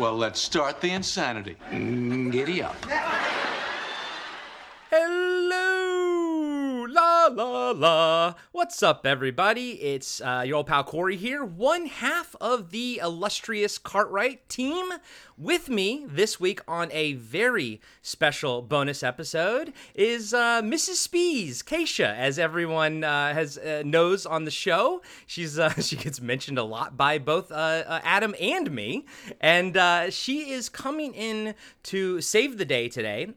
Well, let's start the insanity. Mm, giddy up. Hello, What's up, everybody? It's uh, your old pal Corey here, one half of the illustrious Cartwright team. With me this week on a very special bonus episode is uh, Mrs. Spees, Keisha, as everyone uh, has uh, knows on the show. She's uh, she gets mentioned a lot by both uh, uh, Adam and me, and she is coming in to save the day today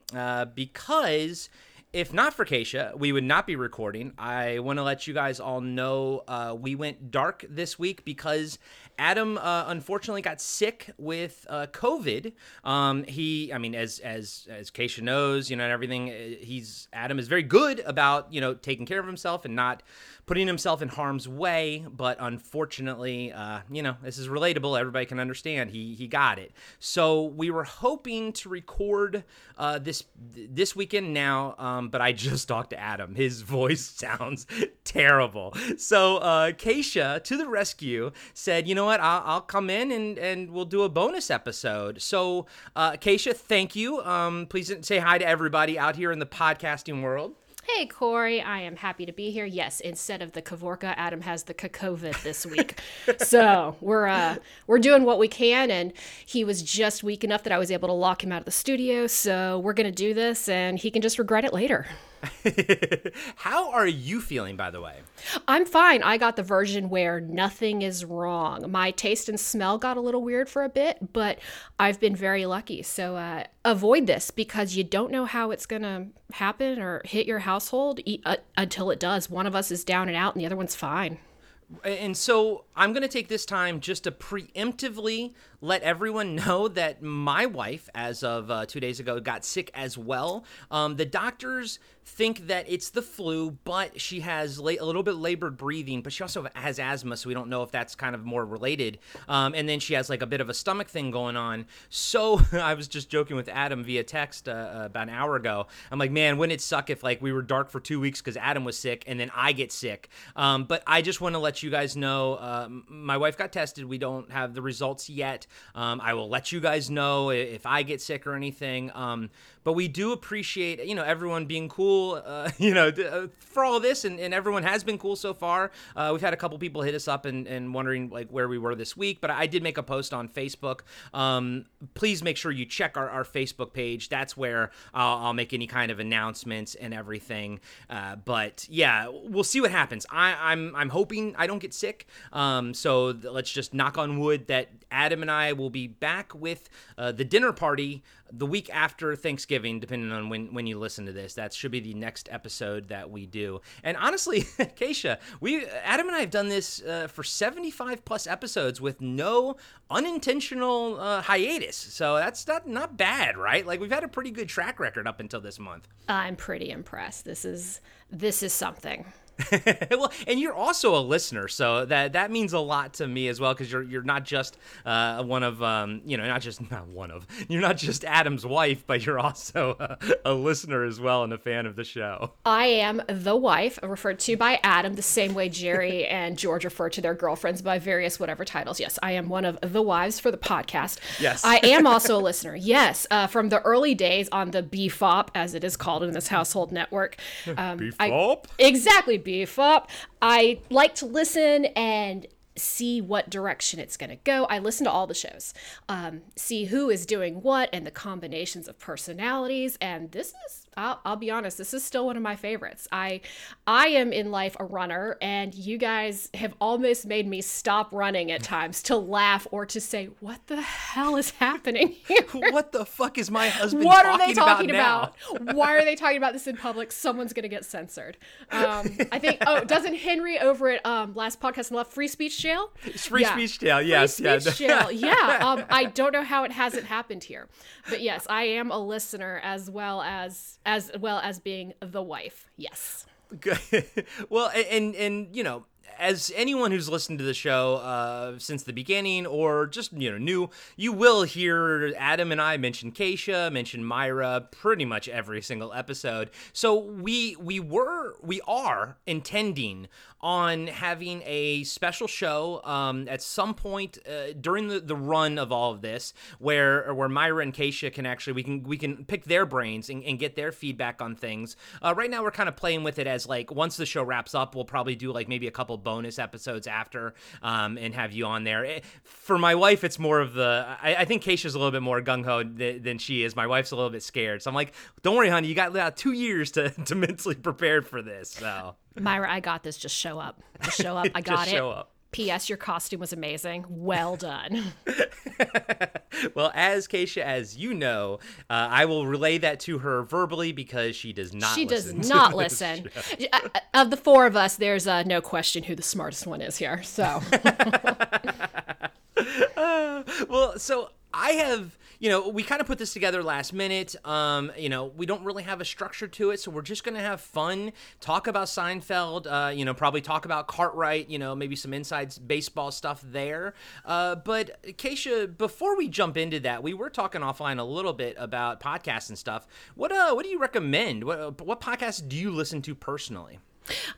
because if not for Keisha, we would not be recording. I want to let you guys all know uh, we went dark this week because Adam uh, unfortunately got sick with uh, COVID. Um, he, I mean, as as as Keisha knows, you know, and everything. uh, He's Adam is very good about you know taking care of himself and not putting himself in harm's way. But unfortunately, uh, you know, this is relatable. Everybody can understand. He he got it. So we were hoping to record uh, this this weekend now, um, but I just talked to Adam. His voice sounds terrible. So uh, Keisha, to the rescue, said, "You know what? I'll, I'll come in and and we'll do a bonus episode." So uh, Keisha, thank you. Um, please say hi to everybody out here in the podcasting world. Hey, Corey, I am happy to be here. Yes, instead of the Kavorka, Adam has the COVID this week. so we're uh, we're doing what we can, and he was just weak enough that I was able to lock him out of the studio. So we're gonna do this, and he can just regret it later. How are you feeling, by the way? I'm fine. I got the version where nothing is wrong. My taste and smell got a little weird for a bit, but I've been very lucky. So uh, avoid this because you don't know how it's going to happen or hit your household e- uh, until it does. One of us is down and out, and the other one's fine. And so I'm going to take this time just to preemptively let everyone know that my wife, as of uh, two days ago, got sick as well. Um, the doctors think that it's the flu, but she has la- a little bit labored breathing, but she also has asthma, so we don't know if that's kind of more related. Um, and then she has like a bit of a stomach thing going on. So I was just joking with Adam via text uh, uh, about an hour ago. I'm like, man, wouldn't it suck if like we were dark for two weeks because Adam was sick and then I get sick? Um, but I just want to let you guys know uh, my wife got tested. We don't have the results yet. Um, I will let you guys know if I get sick or anything. Um, but we do appreciate you know everyone being cool uh, you know uh, for all this and, and everyone has been cool so far. Uh, we've had a couple people hit us up and, and wondering like where we were this week but i did make a post on facebook. Um, please make sure you check our, our facebook page. That's where I'll, I'll make any kind of announcements and everything. Uh, but yeah we'll see what happens. I, i'm i'm hoping i don't get sick. Um, so let's just knock on wood that adam and i will be back with uh, the dinner party the week after Thanksgiving, depending on when, when you listen to this. That should be the next episode that we do. And honestly, Keisha, we Adam and I have done this uh, for 75 plus episodes with no unintentional uh, hiatus. So that's not not bad, right? Like we've had a pretty good track record up until this month. I'm pretty impressed. This is this is something. well, and you're also a listener, so that that means a lot to me as well because you're you're not just uh, one of um, you know not just not one of you're not just Adam's wife, but you're also a, a listener as well and a fan of the show. I am the wife, referred to by Adam the same way Jerry and George refer to their girlfriends by various whatever titles. Yes, I am one of the wives for the podcast. Yes. I am also a listener. Yes, uh, from the early days on the BFOP, as it is called in this household network. Um, I- Befop? exactly, BFOP. I like to listen and see what direction it's going to go. I listen to all the shows, um, see who is doing what and the combinations of personalities. And this is I'll, I'll be honest this is still one of my favorites i i am in life a runner and you guys have almost made me stop running at times to laugh or to say what the hell is happening here what the fuck is my husband what talking are they talking about, about? Why are they talking about this in public? Someone's gonna get censored. Um, I think. Oh, doesn't Henry over at um, last podcast and left free speech jail? Free Yeah. speech jail, yes, Free yeah. jail. Yeah. Um, I don't know how it hasn't happened here, but yes, I am a listener as well as as well as being the wife. Yes. Well, and and you know, as anyone who's listened to the show uh, since the beginning, or just you know new, you will hear Adam and I mention Keisha, mention Myra, pretty much every single episode. So we we were we are intending on having a special show um, at some point uh, during the, the run of all of this, where where Myra and Keisha can actually we can we can pick their brains and, and get their feedback on things. Uh, right now, we're kind of playing with it as like once the show wraps up, we'll probably do like maybe a couple bonus episodes after um, and have you on there. Eh, For my wife, it's more of the I, I think Keisha's a little bit more gung ho th- than she is. My wife's a little bit scared, so I'm like, don't worry, honey, you got about two years to to mentally prepare for this. So Myra, I got this. Just show up. Just show up. I got Just it. show up. P.S. Your costume was amazing. Well done. Well, as Keisha, as you know, uh, I will relay that to her verbally because she does not. she does not listen. show. Uh, uh, Of the four of us, there's uh, no question who the smartest one is here. So Well, so I have, you know, we kind of put this together last minute. Um, you know, we don't really have a structure to it, so we're just gonna have fun, talk about Seinfeld. Uh, you know, probably talk about Cartwright. You know, maybe some inside baseball stuff there. Uh, but Keisha, before we jump into that, we were talking offline a little bit about podcasts and stuff. What uh, what do you recommend? What what podcasts do you listen to personally?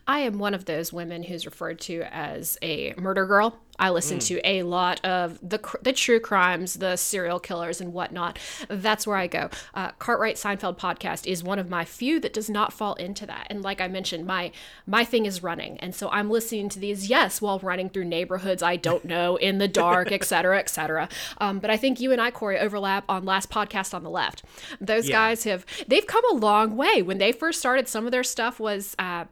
I am one of those women who's referred to as a murder girl. I listen to a lot of the the true crimes, the serial killers, and whatnot. That's where I go. Uh, Cartwright Seinfeld podcast is one of my few that does not fall into that. And like I mentioned, my my thing is running, and so I'm listening to these. Yes, while running through neighborhoods I don't know, in the dark, et cetera, et cetera. Um, but I think you and I, Corey, overlap on last podcast on the left. Those Yeah. guys have they've come a long way. When they first started, some of their stuff was. Uh,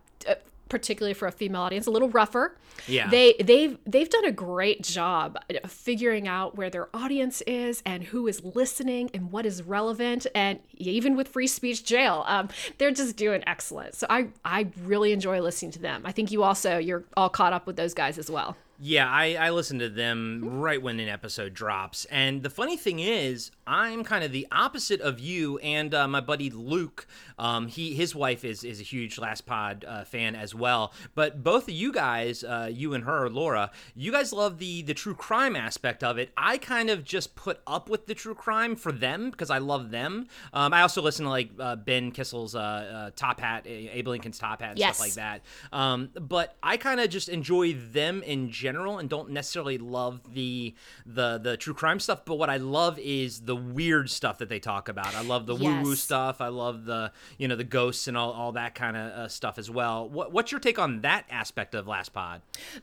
particularly for a female audience a little rougher. Yeah. they they've they've done a great job of figuring out where their audience is and who is listening and what is relevant. And even with free speech jail um, they're just doing excellent. So i i really enjoy listening to them. I think you also you're all caught up with those guys as well Yeah, I, I listen to them right when an episode drops. And the funny thing is, I'm kind of the opposite of you and uh, my buddy Luke. Um, he his wife is is a huge Last Pod uh, fan as well. But both of you guys, uh, you and her, Laura, you guys love the the true crime aspect of it. I kind of just put up with the true crime for them because I love them. Um, I also listen to like uh, Ben Kissel's uh, uh, Top Hat, Abe Lincoln's Top Hat, and Yes. stuff like that. Um, but I kind of just enjoy them in general and don't necessarily love the the the true crime stuff. But what I love is the weird stuff that they talk about. I love the woo woo stuff. I love the you know the ghosts and all, all that kind of uh, stuff as well. What, what's your take on that aspect of Last Pod?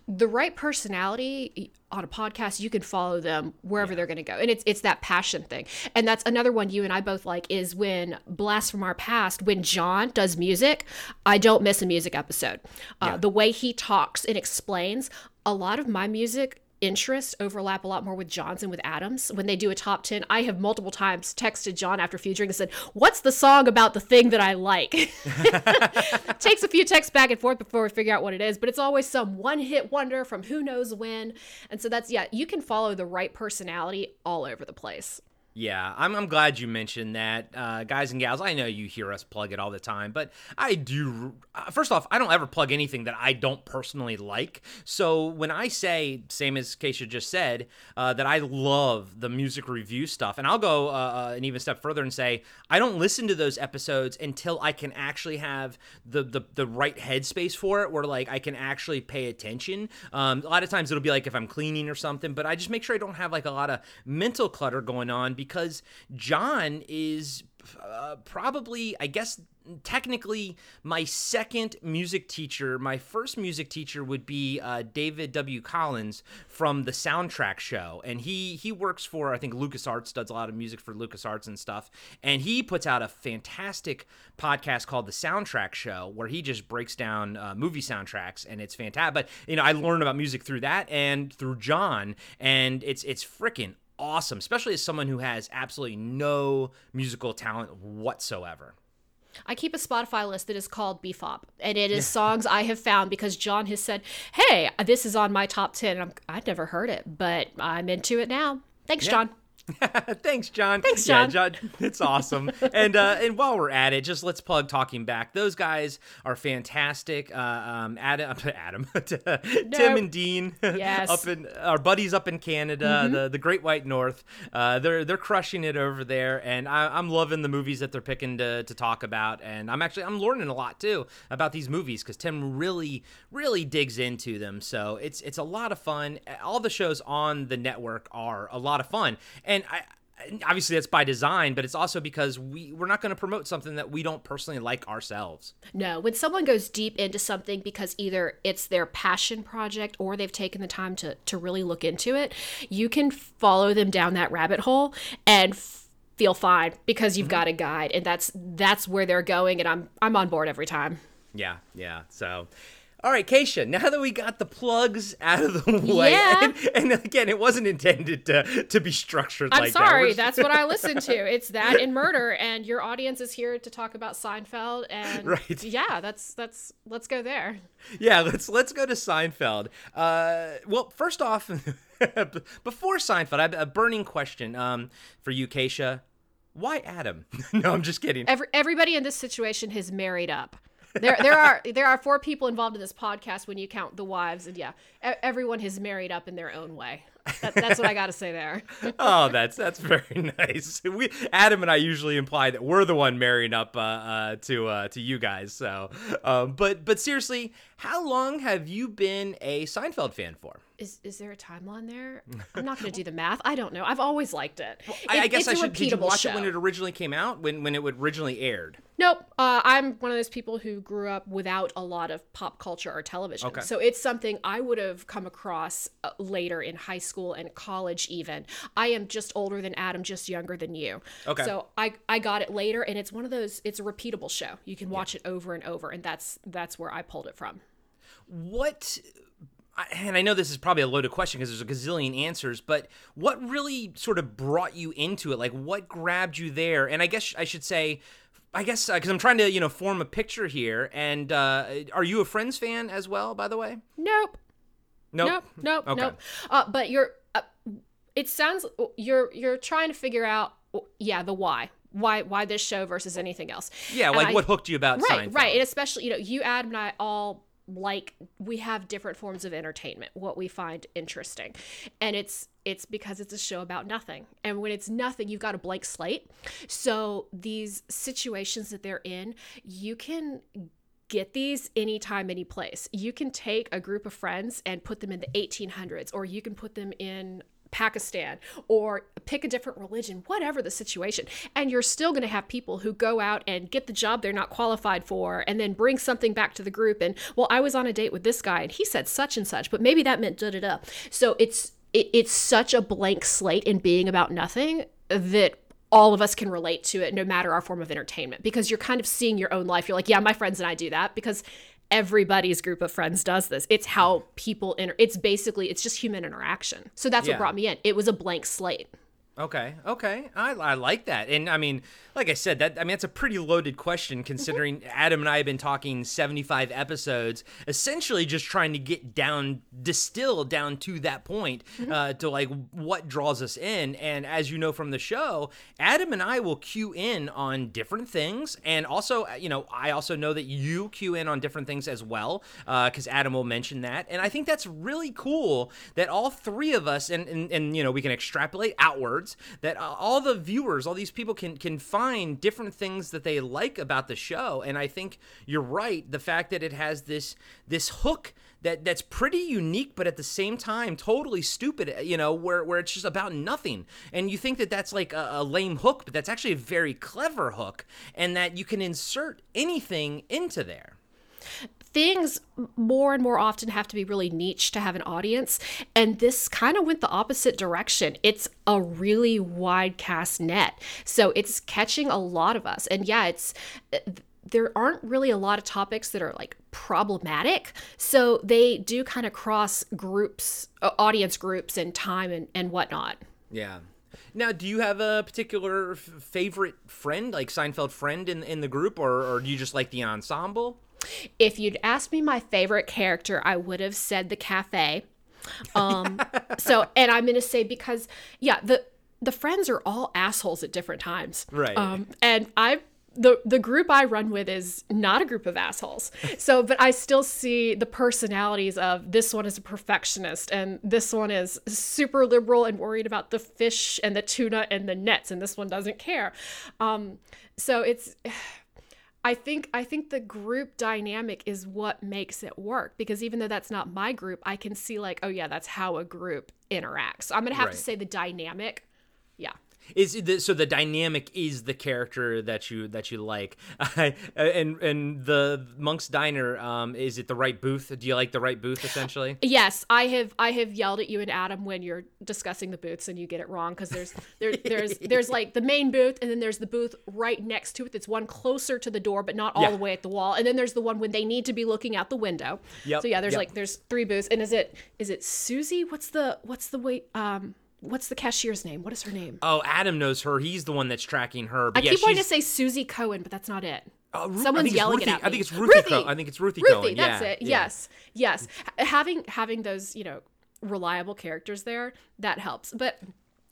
the right personality on a podcast you can follow them wherever they're going to go and it's it's that passion thing and that's another one you and I both like is when blast from our past when John does music I don't miss a music episode uh, the way he talks and explains a lot of my music interests overlap a lot more with John's and with Adams. When they do a top 10, I have multiple times texted John after featuring and said, What's the song about the thing that I like? Takes a few texts back and forth before we figure out what it is, but it's always some one hit wonder from who knows when. And so that's, yeah, you can follow the right personality all over the place. Yeah, I'm, I'm glad you mentioned that. Uh, guys and gals, I know you hear us plug it all the time, but I do. Uh, first off, I don't ever plug anything that I don't personally like. So when I say, same as Keisha just said, uh, that I love the music review stuff, and I'll go uh, uh, an even step further and say, I don't listen to those episodes until I can actually have the, the, the right headspace for it, where like I can actually pay attention. Um, a lot of times it'll be like if I'm cleaning or something, but I just make sure I don't have like a lot of mental clutter going on because John is uh, probably, I guess, technically my second music teacher. My first music teacher would be uh, David W. Collins from the Soundtrack Show, and he he works for I think LucasArts, does a lot of music for LucasArts and stuff, and he puts out a fantastic podcast called the Soundtrack Show where he just breaks down uh, movie soundtracks, and it's fantastic. But you know, I learned about music through that and through John, and it's it's freaking awesome, especially as someone who has absolutely no musical talent whatsoever. I keep a Spotify list that is called BFOP, and it is songs I have found because John has said, "Hey, this is on my top 10." And I'm, I'd never heard it, but I'm into it now. Thanks, Yeah. John. Thanks, John. Thanks, Yeah, John. It's awesome. and uh, and while we're at it, just let's plug Talking Back. Those guys are fantastic. Uh, um, Adam, Adam, Tim and Dean, Yes. up in our buddies up in Canada, the the Great White North. Uh, they're they're crushing it over there, and I, I'm loving the movies that they're picking to, to talk about. And I'm actually I'm learning a lot too about these movies because Tim really really digs into them. So it's it's a lot of fun. All the shows on the network are a lot of fun, and I obviously that's by design, but it's also because we we're not going to promote something that we don't personally like ourselves. No, when someone goes deep into something because either it's their passion project or they've taken the time to, to really look into it, you can follow them down that rabbit hole and f- feel fine because you've mm-hmm. got a guide and that's that's where they're going and I'm I'm on board every time. Yeah, yeah. So. All right, Keisha, now that we got the plugs out of the way, Yeah. and, and again, it wasn't intended to, to be structured I'm like that. sorry, We're- that's what I listen to. It's that and murder and your audience is here to talk about Seinfeld and Right. yeah, that's that's let's go there. yeah, let's let's go to Seinfeld. Uh, well, first off, before Seinfeld, I have a burning question um, for you, Keisha. Why Adam? no, I'm just kidding. Every, everybody in this situation has married up. There, there are there are four people involved in this podcast when you count the wives, and yeah, everyone has married up in their own way. That, that's what I got to say there. oh, that's that's very nice. We Adam and I usually imply that we're the one marrying up uh, uh, to uh, to you guys. So, um, but but seriously, how long have you been a Seinfeld fan for? Is is there a timeline there? I'm not going to do the math. I don't know. I've always liked it. I, I It- guess it's I should. Did you watch show. it when it originally came out? When when it originally aired? Nope. Uh, I'm one of those people who grew up without a lot of pop culture or television. Okay. So it's something I would have come across uh, later in high school and college, even. I am just older than Adam, just younger than you. Okay. So I, I got it later, and it's one of those, it's a repeatable show. You can watch it over and over, and that's that's where I pulled it from. what and I know this is probably a loaded question because there's a gazillion answers, but what really sort of brought you into it? Like, what grabbed you there? And I guess I should say, I guess because I'm trying to you know form a picture here. And uh, are you a Friends fan as well? By the way, Nope. Nope, Nope. Nope. Okay. Nope. Uh, but you're. Uh, it sounds you're you're trying to figure out. Yeah, the why. Why why this show versus anything else? Yeah, like I- what hooked you about right Seinfeld? right and especially you know you adam and i all like we have different forms of entertainment what we find interesting and it's it's because it's a show about nothing and when it's nothing you've got a blank slate so these situations that they're in you can get these anytime any place you can take a group of friends and put them in the 1800s or you can put them in Pakistan or pick a different religion, whatever the situation. And you're still going to have people who go out and get the job they're not qualified for and then bring something back to the group. And, well, I was on a date with this guy and he said such and such, but maybe that meant da da da. So it's, it, it's such a blank slate in being about nothing that all of us can relate to it no matter our form of entertainment because you're kind of seeing your own life. You're like, yeah, my friends and I do that because everybody's group of friends does this. It's how people inter- it's basically it's just human interaction. So that's Yeah. what brought me in. It was a blank slate. Okay, okay, I, I like that, and I mean, like I said, that I mean that's a pretty loaded question considering Adam and I have been talking seventy-five episodes, essentially just trying to get down, distill down to that point, uh, to like what draws us in, and as you know from the show, Adam and I will cue in on different things, and also, uh, you know, I also know that you cue in on different things as well, because Adam will mention that, and I think that's really cool that all three of us, and and, and you know, we can extrapolate outward that uh, all the viewers, all these people can can find different things that they like about the show. And I think you're right. The fact that it has this this hook that that's pretty unique, but at the same time totally stupid. You know, where where it's just about nothing, and you think that that's like a, a lame hook, but that's actually a very clever hook, and that you can insert anything into there things more and more often have to be really niche to have an audience and this kind of went the opposite direction. It's a really wide cast net so it's catching a lot of us. And yeah it's there aren't really a lot of topics that are like problematic so they do kind of cross groups uh, audience groups and time and, and whatnot. Yeah. Now, do you have a particular f- favorite friend, like Seinfeld friend in in the group, or, or do you just like the ensemble? If you'd asked me my favorite character, I would have said the cafe. Um, so, and I'm gonna say because yeah, the the friends are all assholes at different times, Right. Um, and I the the group I run with is not a group of assholes. So, but I still see the personalities of this one is a perfectionist and this one is super liberal and worried about the fish and the tuna and the nets, and this one doesn't care. Um, so it's. I think I think the group dynamic is what makes it work because even though that's not my group, I can see like, oh yeah, that's how a group interacts. So I'm gonna have Right. to say the dynamic. Yeah. Is the, so the dynamic is the character that you that you like, and and the Monk's Diner um, is it the right booth? Do you like the right booth essentially? Yes, I have I have yelled at you and Adam when you're discussing the booths and you get it wrong because there's there there's there's like the main booth and then there's the booth right next to it that's one closer to the door but not all Yeah. the way at the wall and then there's the one when they need to be looking out the window. Yep, So yeah, there's yep. like there's three booths and is it is it Susie? What's the what's the wait um what's the cashier's name? What is her name? Oh, Adam knows her. He's the one that's tracking her. I yeah, keep wanting to say Susie Cohen, but that's not it. Uh, Ru- Someone's yelling Ruthie- it at me. I think it's Ruthie Co- I think it's Ruthie Cohen, That's yeah, it. yeah. Yes, yes. Having having those you know reliable characters there that helps. But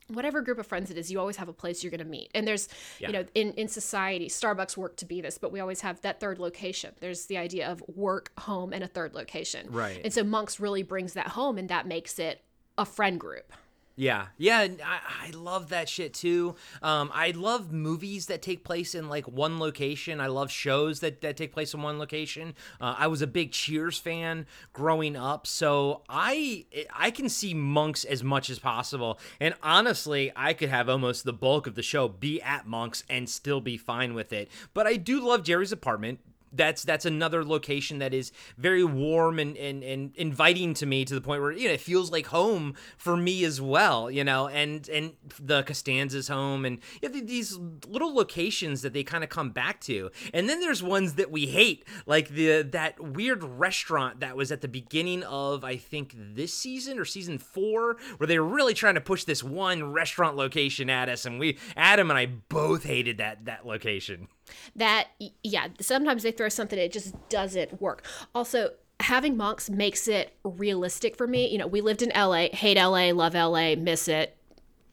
whatever group of friends it is, you always have a place you're going to meet. And there's you know in in society, Starbucks work to be this, but we always have that third location. There's the idea of work, home, and a third location. Right. And so Monks really brings that home, and that makes it a friend group. Yeah, yeah, I, I love that shit too. Um, I love movies that take place in like one location. I love shows that, that take place in one location. Uh, I was a big Cheers fan growing up, so I I can see Monks as much as possible. And honestly, I could have almost the bulk of the show be at Monks and still be fine with it. But I do love Jerry's apartment that's that's another location that is very warm and, and and inviting to me to the point where you know it feels like home for me as well you know and and the Costanza's home and you know, these little locations that they kind of come back to. And then there's ones that we hate like the that weird restaurant that was at the beginning of I think this season or season 4 where they were really trying to push this one restaurant location at us and we Adam and I both hated that that location that yeah sometimes they throw something it just doesn't work. Also having monks makes it realistic for me. You know we lived in la hate la love la miss it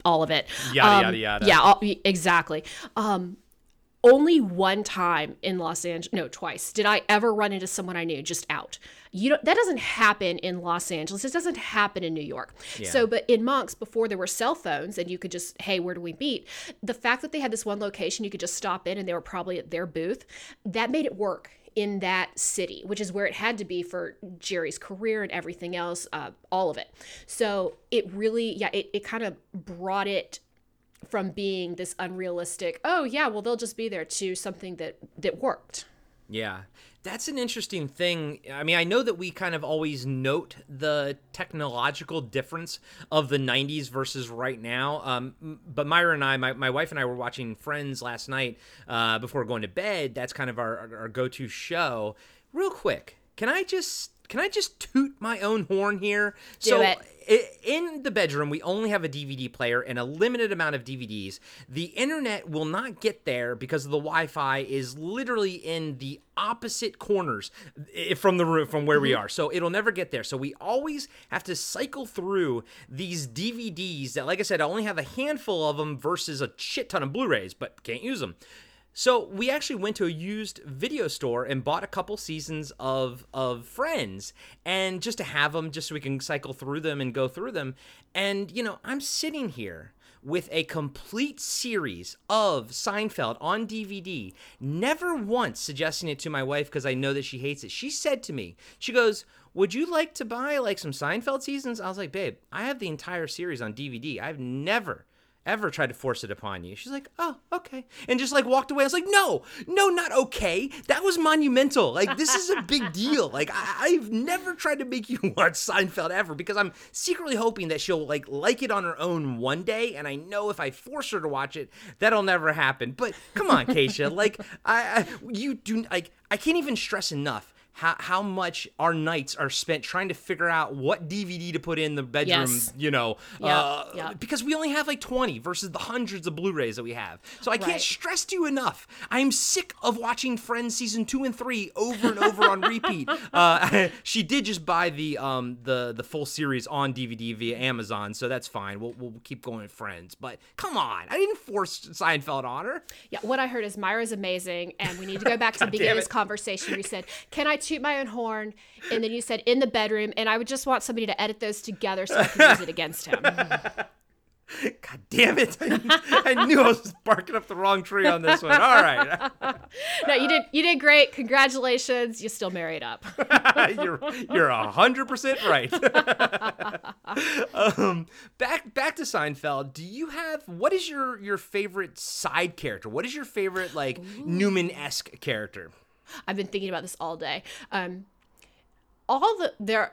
all of it. Yada, Um, yada, yada. yeah all, exactly. Um only one time in Los Angeles, no, twice, did I ever run into someone I knew just out. You know, that doesn't happen in Los Angeles. It doesn't happen in New York. So, but in Monks, before there were cell phones and you could just, hey, where do we meet? The fact that they had this one location you could just stop in and they were probably at their booth, that made it work in that city, which is where it had to be for Jerry's career and everything else, uh, all of it. So it really, yeah, it, it kind of brought it from being this unrealistic oh yeah well they'll just be there to something that that worked Yeah. That's an interesting thing. I mean, I know that we kind of always note the technological difference of the 90s versus right now. Um, but Myra and I, my, my wife and I were watching Friends last night uh, before going to bed. That's kind of our, our, our go to show. Real quick, can I just. Can I just toot my own horn here? Do so it. in the bedroom, we only have a DVD player and a limited amount of DVDs. The internet will not get there because the Wi-Fi is literally in the opposite corners from the room from where we mm-hmm. are. So it'll never get there. So we always have to cycle through these DVDs that, like I said, I only have a handful of them versus a shit ton of Blu-rays, but can't use them. So we actually went to a used video store and bought a couple seasons of of Friends, and just to have them, just so we can cycle through them and go through them. And you know, I'm sitting here with a complete series of Seinfeld on DVD, never once suggesting it to my wife because I know that she hates it. She said to me, she goes, would you like to buy like some Seinfeld seasons? I was like, babe, I have the entire series on DVD. I've never ever tried to force it upon you. She's like, oh, okay. And just like walked away. I was like, no, no, not okay. That was monumental. Like, this is a big deal. Like, I- I've never tried to make you watch Seinfeld ever because I'm secretly hoping that she'll like like it on her own one day. And I know if I force her to watch it, that'll never happen. But come on, Keisha. like, I, I you do like I can't even stress enough how, how much our nights are spent trying to figure out what DVD to put in the bedroom, Yes. you know, Yeah, uh, yeah. because we only have like 20 versus the hundreds of Blu-rays that we have. So I can't stress to you enough. I'm sick of watching Friends season 2 and 3 over and over on repeat. Uh, she did just buy the um the the full series on DVD via Amazon, so that's fine. We'll we'll keep going with Friends. But come on, I didn't force Seinfeld on her. Yeah, what I heard is Myra's amazing, and we need to go back to the beginning of this conversation where you said, Can I toot my own horn? And then you said, In the bedroom, and I would just want somebody to edit those together so I can use it against him. God damn it. I knew I was barking up the wrong tree on this one. All right. No, you did you did great. Congratulations. You still married up. you're you're a hundred percent right. um, back back to Seinfeld. Do you have what is your your favorite side character? What is your favorite like Newman esque character? I've been thinking about this all day. Um, all the there.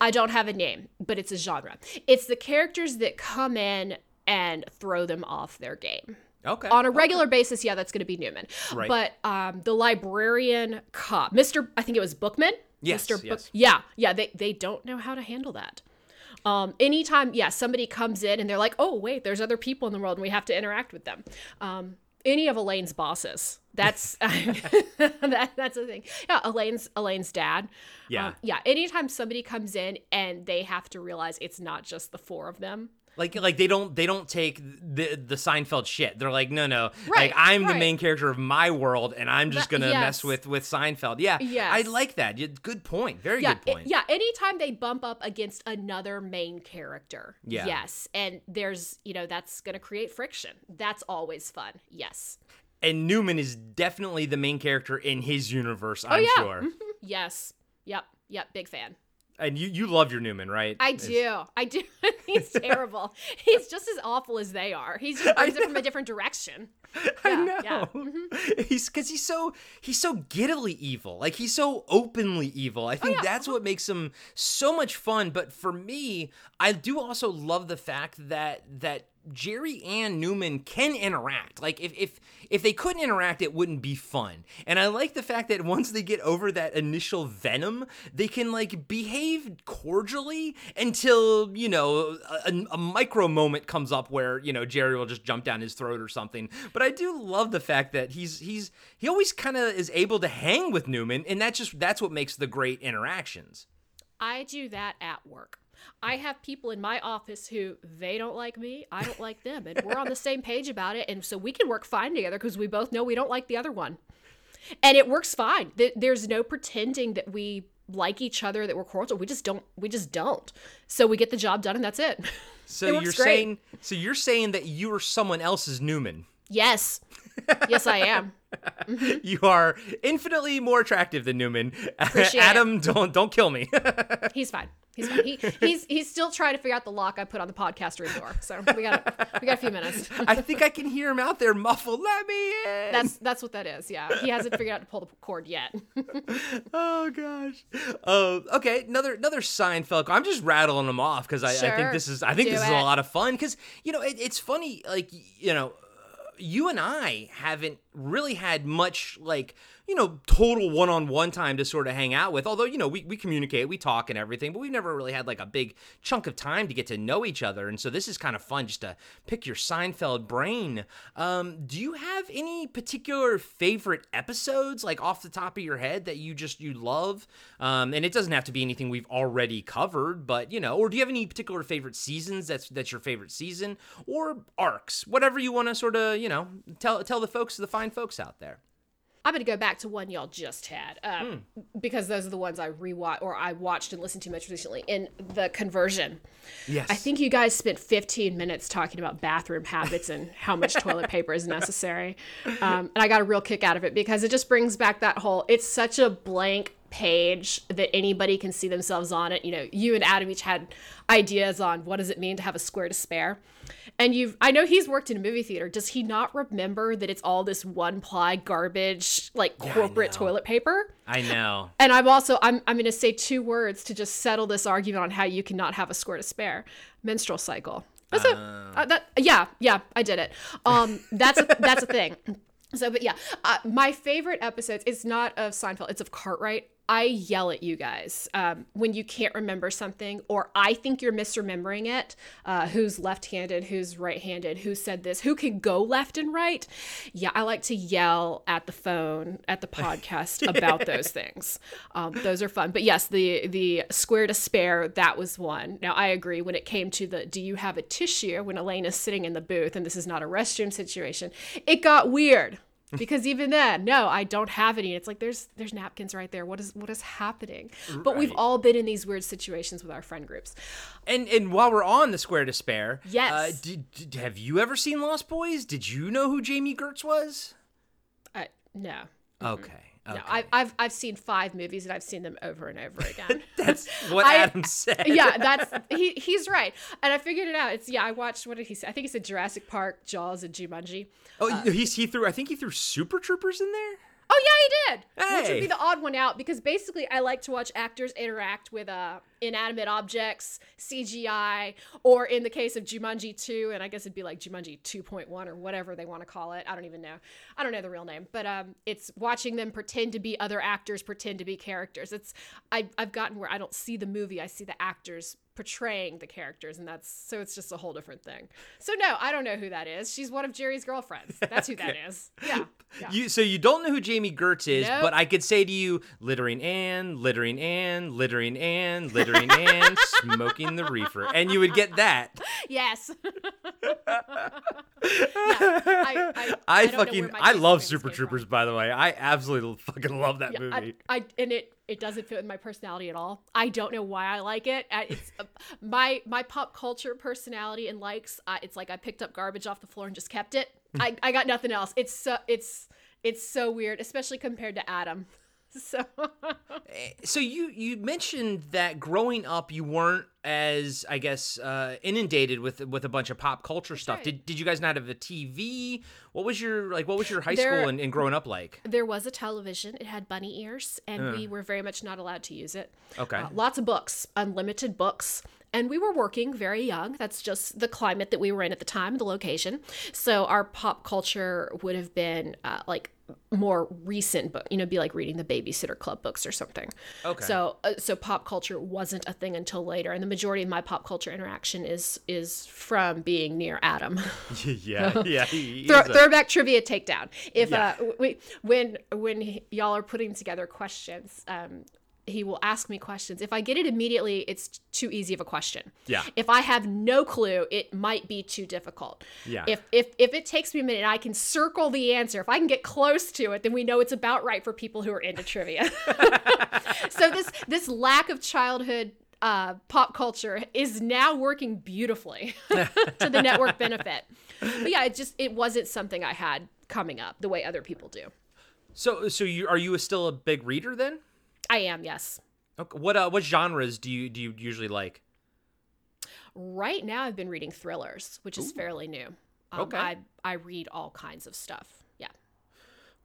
I don't have a name, but it's a genre. It's the characters that come in and throw them off their game. Okay. On a regular basis, yeah, that's going to be Newman. Right. But um, the librarian cop, Mr. I think it was Bookman. Yes, Mr. Book- yes. Yeah, yeah. They they don't know how to handle that. Um, anytime, yeah, somebody comes in and they're like, "Oh, wait, there's other people in the world, and we have to interact with them." Um, any of Elaine's bosses. That's that, that's the thing. Yeah, Elaine's Elaine's dad. Yeah. Um, yeah. Anytime somebody comes in and they have to realize it's not just the four of them. Like like they don't they don't take the the Seinfeld shit. They're like no no Right, like I'm the main character of my world and I'm just gonna yes. mess with with Seinfeld. Yeah, yeah, I like that. Good point. Very yeah, good it- point. yeah. Anytime they bump up against another main character, Yeah. yes, and there's you know that's going to create friction. That's always fun. Yes, And Newman is definitely the main character in his universe. I'm oh yeah, sure. Mhm. yes, yep, yep. Big fan. And you you love your Newman, right? I It's- do. I do. He's terrible. He's just as awful as they are. He's just brings it from a different direction. I Yeah, know. yeah. Mm-hmm. He's because he's so he's so giddily evil. Like he's so openly evil. I think Oh, yeah. that's what makes him so much fun. But for me, I do also love the fact that that Jerry and Newman can interact. Like if if if they couldn't interact, it wouldn't be fun. And I like the fact that once they get over that initial venom, they can like behave cordially until you know a, a micro moment comes up where you know Jerry will just jump down his throat or something. But I do love the fact that he's he's he always kind of is able to hang with Newman, and that's just that's what makes the great interactions. I do that at work. I have people in my office who they don't like me, I don't like them, and we're on the same page about it, and so we can work fine together because we both know we don't like the other one, and it works fine. There's no pretending that we like each other, that we're cordial. We just don't. We just don't. So we get the job done, and that's it. So It you're great. saying so you're saying that you are someone else's Newman. yes, yes, I am. You are infinitely more attractive than Newman. Appreciate it. Adam, don't don't kill me. He's fine. He's fine. He, he's he's still trying to figure out the lock I put on the podcast room door. So we got we got a few minutes. I think I can hear him out there muffled. Let me in. That's that's what that is. Yeah, he hasn't figured out to pull the cord yet. oh gosh. Uh, okay, another another Seinfeld. I'm just rattling them off because I, I think this is I think Do this is a lot of fun because you know it, it's funny like you know you and I haven't really had much like you know total one-on-one time to sort of hang out with although you know we, we communicate we talk and everything but we've never really had like a big chunk of time to get to know each other and so this is kind of fun just to pick your seinfeld brain. Um, do you have any particular favorite episodes like off the top of your head that you just you love? Um, and it doesn't have to be anything we've already covered but you know or do you have any particular favorite seasons that's that's your favorite season? Or arcs whatever you want to sort of you know tell tell the folks the fine folks out there I'm going to go back to one y'all just had uh, Hmm. because those are the ones I rewatched or I watched and listened to most recently. In the conversion, Yes. I think you guys spent 15 minutes talking about bathroom habits and how much toilet paper is necessary, um, and I got a real kick out of it because it just brings back that whole. It's such a blank page that anybody can see themselves on it. You know, you and Adam each had ideas on what does it mean to have a square to spare. And you've I know he's worked in a movie theater. Does he not remember that it's all this one ply garbage like corporate toilet paper? I know. And I'm also I'm I'm going to say two words to just settle this argument on how you cannot have a square to spare. Menstrual cycle. That's a uh, that yeah yeah I did it. Um that's a that's a thing. So but yeah, uh, my favorite episodes. It's not of Seinfeld. It's of Cartwright. I yell at you guys um, when you can't remember something, or I think you're misremembering it. Uh, who's left-handed? Who's right-handed? Who said this? Who can go left and right? Yeah, I like to yell at the phone at the podcast about those things. Um, those are fun. But yes, the the square to spare that was one. Now I agree. When it came to the do you have a tissue when Elaine is sitting in the booth and this is not a restroom situation, it got weird because even then no i don't have any it's like there's there's napkins right there what is what is happening but we've all been in these weird situations with our friend groups And and while we're on the Square to Spare, Yes. uh, did, did- have you ever seen Lost Boys? Did you know who Jami Gertz was? I, no Okay. No okay. I, I've i've seen five movies and i've seen them over and over again That's what I- Adam said. yeah that's he he's right and i figured it out it's yeah i watched what did he say i think he said jurassic park jaws and jumanji Oh, uh, he's he threw. I think he threw Super Troopers in there. Oh yeah, he did. Which would be the odd one out because basically I like to watch actors interact with uh, inanimate objects, CGI, or in the case of Jumanji 2, and I guess it'd be like Jumanji 2.1 or whatever they want to call it. I don't even know. I don't know the real name, but um, it's watching them pretend to be other actors, pretend to be characters. It's I, I've gotten where I don't see the movie, I see the actors portraying the characters, and that's so it's just a whole different thing. So no, I don't know who that is. She's one of Jerry's girlfriends. That's who that is. Yeah. yeah. You so you don't know who Jami Gertz is, Nope. but I could say to you, littering Ann, littering Ann, littering Ann, littering Ann, smoking the reefer, and you would get that. Yes. yeah, I, I, I, don't fucking I love Super Troopers. from. By the way, I absolutely fucking love that Yeah, movie. I, I and it it doesn't fit with my personality at all. I don't know why I like it. It's uh, my my pop culture personality and likes. Uh, it's like I picked up garbage off the floor and just kept it. I, I got nothing else. It's so it's it's so weird, especially compared to Adam. So so you you mentioned that growing up you weren't as I guess uh, inundated with with a bunch of pop culture stuff. right. Did did you guys not have a TV? What was your like? What was your high There- school and, and growing up like? there was a television. It had bunny ears, and we were very much not allowed to use it. Okay. Uh, lots of books, unlimited books. And we were working very young. That's just the climate that we were in at the time, the location. So our pop culture would have been uh, like more recent book, you know, be like reading the Babysitter Club books or something. Okay. So uh, so pop culture wasn't a thing until later, and the majority of my pop culture interaction is is from being near Adam. yeah, yeah. Throw, a- throwback trivia takedown. If Yeah. uh, we when when y'all are putting together questions, um, he will ask me questions. If I get it immediately, it's too easy of a question. Yeah. If I have no clue, it might be too difficult. Yeah. If if if it takes me a minute and I can circle the answer, if I can get close to it, then we know it's about right for people who are into trivia. so this this lack of childhood uh, pop culture is now working beautifully to the network benefit. But yeah, it just it wasn't something I had coming up the way other people do. so so you are you still a big reader then? I am, yes. Okay. What uh what genres do you do you usually like? Right now, I've been reading thrillers, which is fairly new. Um, Okay. I I read all kinds of stuff.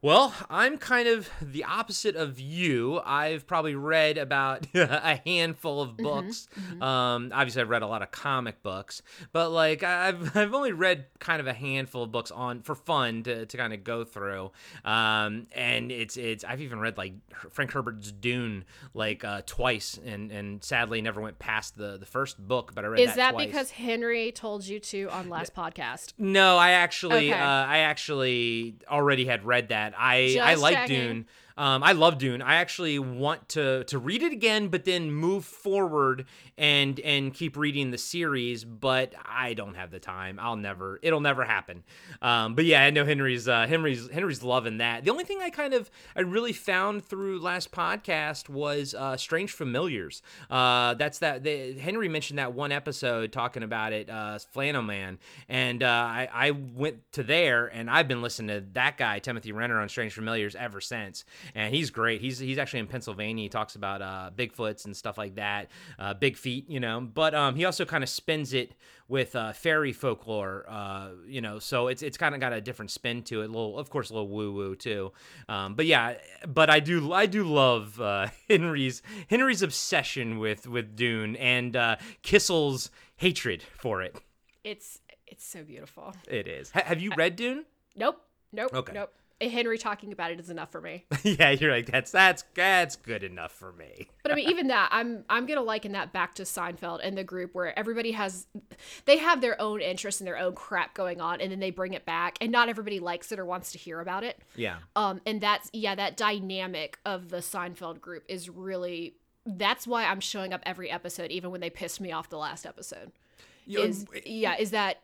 Well, I'm kind of the opposite of you. I've probably read about a handful of books. Um, obviously, I've read a lot of comic books, but like I've I've only read kind of a handful of books on for fun to, to kind of go through. Um, and it's it's I've even read like Frank Herbert's Dune like uh, twice, and and sadly never went past the the first book. But I read Is that, that because Henry told you to on last podcast? No, I actually, Okay. uh, I actually already had read that. I, I like checking. Dune. Um, I love Dune. I actually want to to read it again, but then move forward and and keep reading the series. But I don't have the time. I'll never. It'll never happen. Um, but yeah, I know Henry's uh, Henry's Henry's loving that. The only thing I kind of I really found through last podcast was uh, Strange Familiars. Uh, that's that. Henry mentioned that one episode talking about it, uh, Flannel Man, and uh, I, I went to there and I've been listening to that guy Timothy Renner on Strange Familiars ever since and he's great. He's he's actually in Pennsylvania. He talks about uh, Bigfoots and stuff like that, uh, big feet, you know. But um, he also kind of spins it with uh, fairy folklore, uh, you know. So it's it's kind of got a different spin to it. A little, of course, a little woo woo too. Um, but yeah, but I do I do love uh, Henry's Henry's obsession with with Dune and uh, Kissel's hatred for it. It's it's so beautiful. It is. Ha- have you read Dune? Nope. Nope. Okay. Nope. Henry talking about it is enough for me. yeah, you're like that's that's that's good enough for me. But I mean, even that, I'm I'm gonna liken that back to Seinfeld and the group where everybody has, they have their own interests and their own crap going on, and then they bring it back, and not everybody likes it or wants to hear about it. Yeah. Um, and that's yeah, that dynamic of the Seinfeld group is really that's why I'm showing up every episode, even when they pissed me off the last episode. Is yeah, is that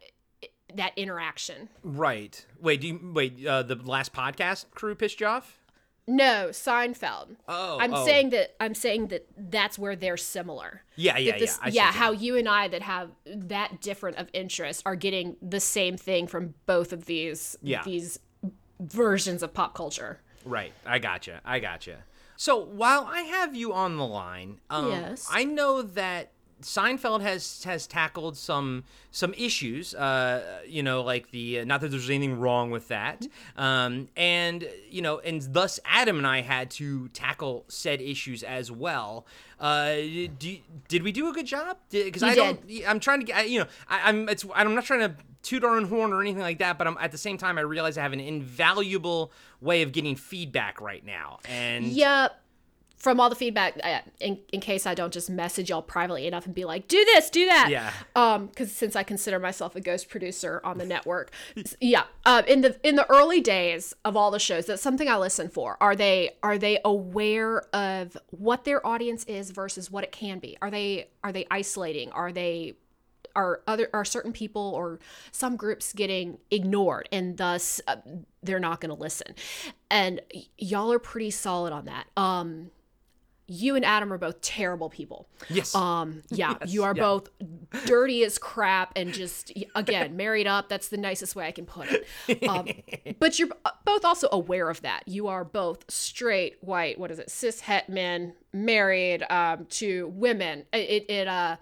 that interaction? Right. Wait. Do you wait? Uh, the last podcast crew pissed you off? No, Seinfeld. Oh, I'm oh. saying that I'm saying that that's where they're similar. Yeah, yeah, this- yeah. Yeah. How mean. you and I that have that different of interest are getting the same thing from both of these Yeah. these versions of pop culture. Right. I gotcha. I gotcha. So while I have you on the line, um, Yes. I know that Seinfeld has has tackled some some issues. Uh, you know, like the not that there's anything wrong with that, um, and you know, and thus Adam and I had to tackle said issues as well. Uh, do, did we do a good job? Because I don't. I'm trying to get. You know, I, I'm. It's. I'm not trying to toot our own horn or anything like that. But I'm at the same time, I realize I have an invaluable way of getting feedback right now, and Yeah. From all the feedback, uh, in, in case I don't just message y'all privately enough and be like, "Do this, do that," Yeah. Um, because since I consider myself a ghost producer on the network, yeah. Uh, in the in the early days of all the shows, that's something I listen for. Are they are they aware of what their audience is versus what it can be? Are they are they isolating? Are they are other are certain people or some groups getting ignored and thus uh, they're not going to listen and y- y'all are pretty solid on that um you and Adam are both terrible people. Yes. Um yeah, you are yeah. both dirty as crap and just again, married up, that's the nicest way I can put it. Um but you're both also aware of that. You are both straight white, what is it? cis het men married um to women. It it uh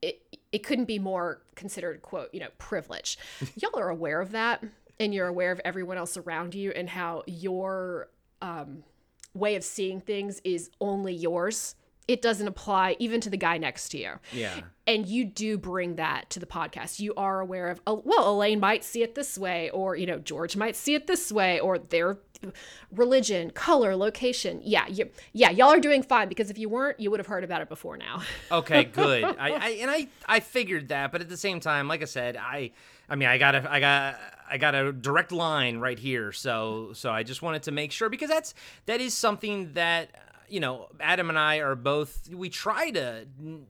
it it couldn't be more considered quote, you know, privilege. Y'all are aware of that and you're aware of everyone else around you and how your um way of seeing things is only yours. It doesn't apply even to the guy next to you. yeah. And you do bring that to the podcast. You are aware of, oh, well, Elaine might see it this way, or, you know, George might see it this way, or their religion, color, location. Yeah, you, yeah, y'all are doing fine because if you weren't, you would have heard about it before now. Okay, good. I, I and I I figured that, but at the same time, like I said, I I mean, I got a I got I got a direct line right here, so so I just wanted to make sure because that's that is something that you know, Adam and I are both, we try to,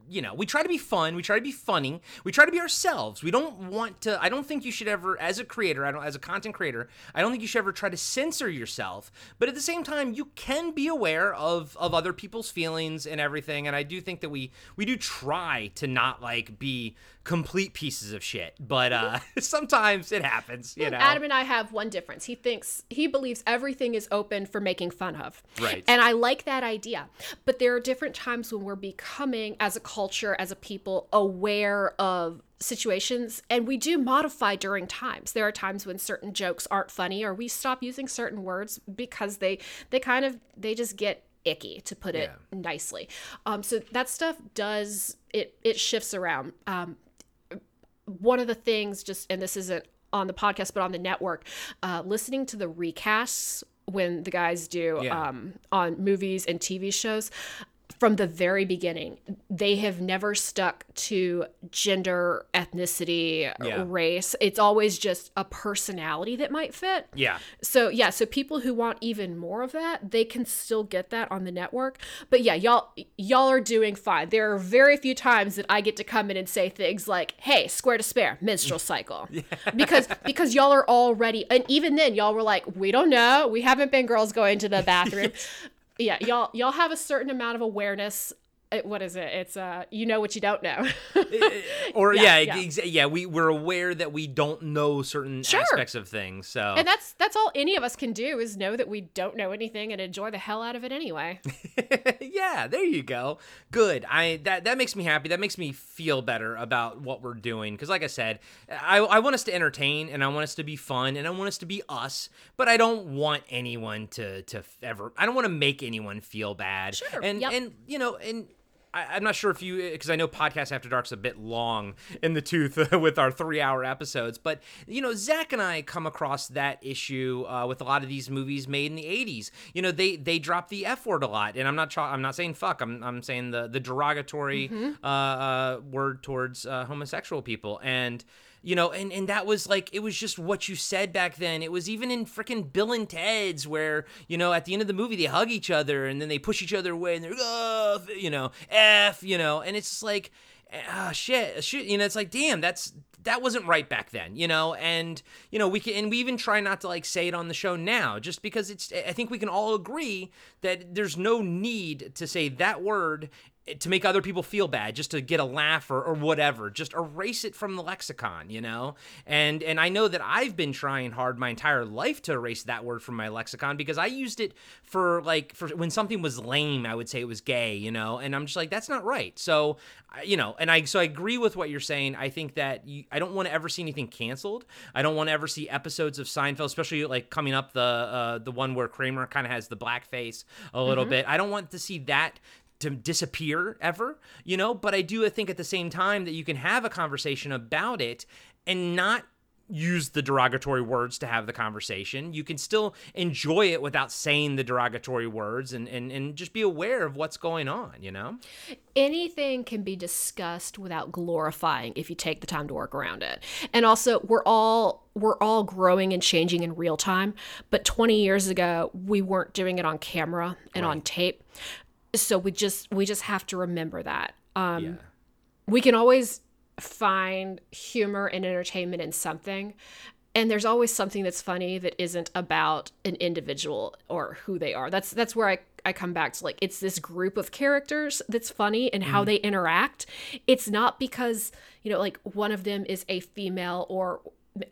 you know, we try to be fun. We try to be funny. We try to be ourselves. We don't want to, I don't think you should ever, as a creator, I don't, as a content creator, I don't think you should ever try to censor yourself. But at the same time, you can be aware of, of other people's feelings and everything. And I do think that we, we do try to not like be complete pieces of shit. But uh sometimes it happens, you know. Adam and I have one difference. He thinks he believes everything is open for making fun of. Right. And I like that idea. But there are different times when we're becoming as a culture, as a people, aware of situations and we do modify during times. There are times when certain jokes aren't funny or we stop using certain words because they they kind of they just get icky to put it nicely. Um so that stuff does it it shifts around. Um one of the things just and this isn't on the podcast but on the network uh, listening to the recasts when the guys do Yeah. um, on movies and tv shows from the very beginning, they have never stuck to gender, ethnicity, Yeah. race. It's always just a personality that might fit. Yeah. So yeah, so people who want even more of that, they can still get that on the network. But yeah, y'all y'all are doing fine. There are very few times that I get to come in and say things like, "Hey, square to spare, menstrual cycle," because because y'all are already, and even then y'all were like, "We don't know. We haven't been girls going to the bathroom." yeah, y'all y'all have a certain amount of awareness. Uh, What is it? It's uh, you know what you don't know. Or yeah, Yeah, yeah, yeah. yeah. we we're aware that we don't know certain Sure. aspects of things. So and that's that's all any of us can do is know that we don't know anything and enjoy the hell out of it anyway. yeah, there you go. Good. I that that makes me happy. That makes me feel better about what we're doing. Because, like I said, I I want us to entertain and I want us to be fun and I want us to be us. But I don't want anyone to to ever. I don't want to make anyone feel bad. Sure, And yep. and you know and. I, I'm not sure if you, because I know Podcast After Dark's a bit long in the tooth with our three hour episodes, but, you know, Zach and I come across that issue uh, with a lot of these movies made in the 80s. You know, they they drop the F word a lot, and I'm not tra- I'm not saying fuck, I'm, I'm saying the, the derogatory uh, uh, word towards uh, homosexual people. And, you know, and, and that was like, it was just what you said back then. It was even in freaking Bill and Ted's where, you know, at the end of the movie, they hug each other and then they push each other away and they're, oh, you know, F, you know, and it's just like, ah, shit, shit, you know, it's like, damn, that's, that wasn't right back then, you know, and you know we can, and we even try not to like say it on the show now, just because it's. I think we can all agree that there's no need to say that word to make other people feel bad, just to get a laugh or, or whatever. Just erase it from the lexicon, you know. And and I know that I've been trying hard my entire life to erase that word from my lexicon because I used it for like for when something was lame, I would say it was gay, you know. And I'm just like that's not right. So you know, and I so I agree with what you're saying. I think that you, I don't want to ever see anything canceled. I don't want to ever see episodes of Seinfeld, especially like coming up the uh, the one where Kramer kind of has the black face a little bit. I don't want to see that to disappear ever, you know. But I do think at the same time that you can have a conversation about it and not use the derogatory words to have the conversation. You can still enjoy it without saying the derogatory words and, and, and just be aware of what's going on, you know? anything can be discussed without glorifying if you take the time to work around it. And also, we're all we're all growing and changing in real time, but 20 years ago, we weren't doing it on camera and on tape. So we just we just have to remember that. Um Yeah. we can always find humor and entertainment in something and there's always something that's funny that isn't about an individual or who they are that's that's where i i come back to like it's this group of characters that's funny and how they interact it's not because you know like one of them is a female or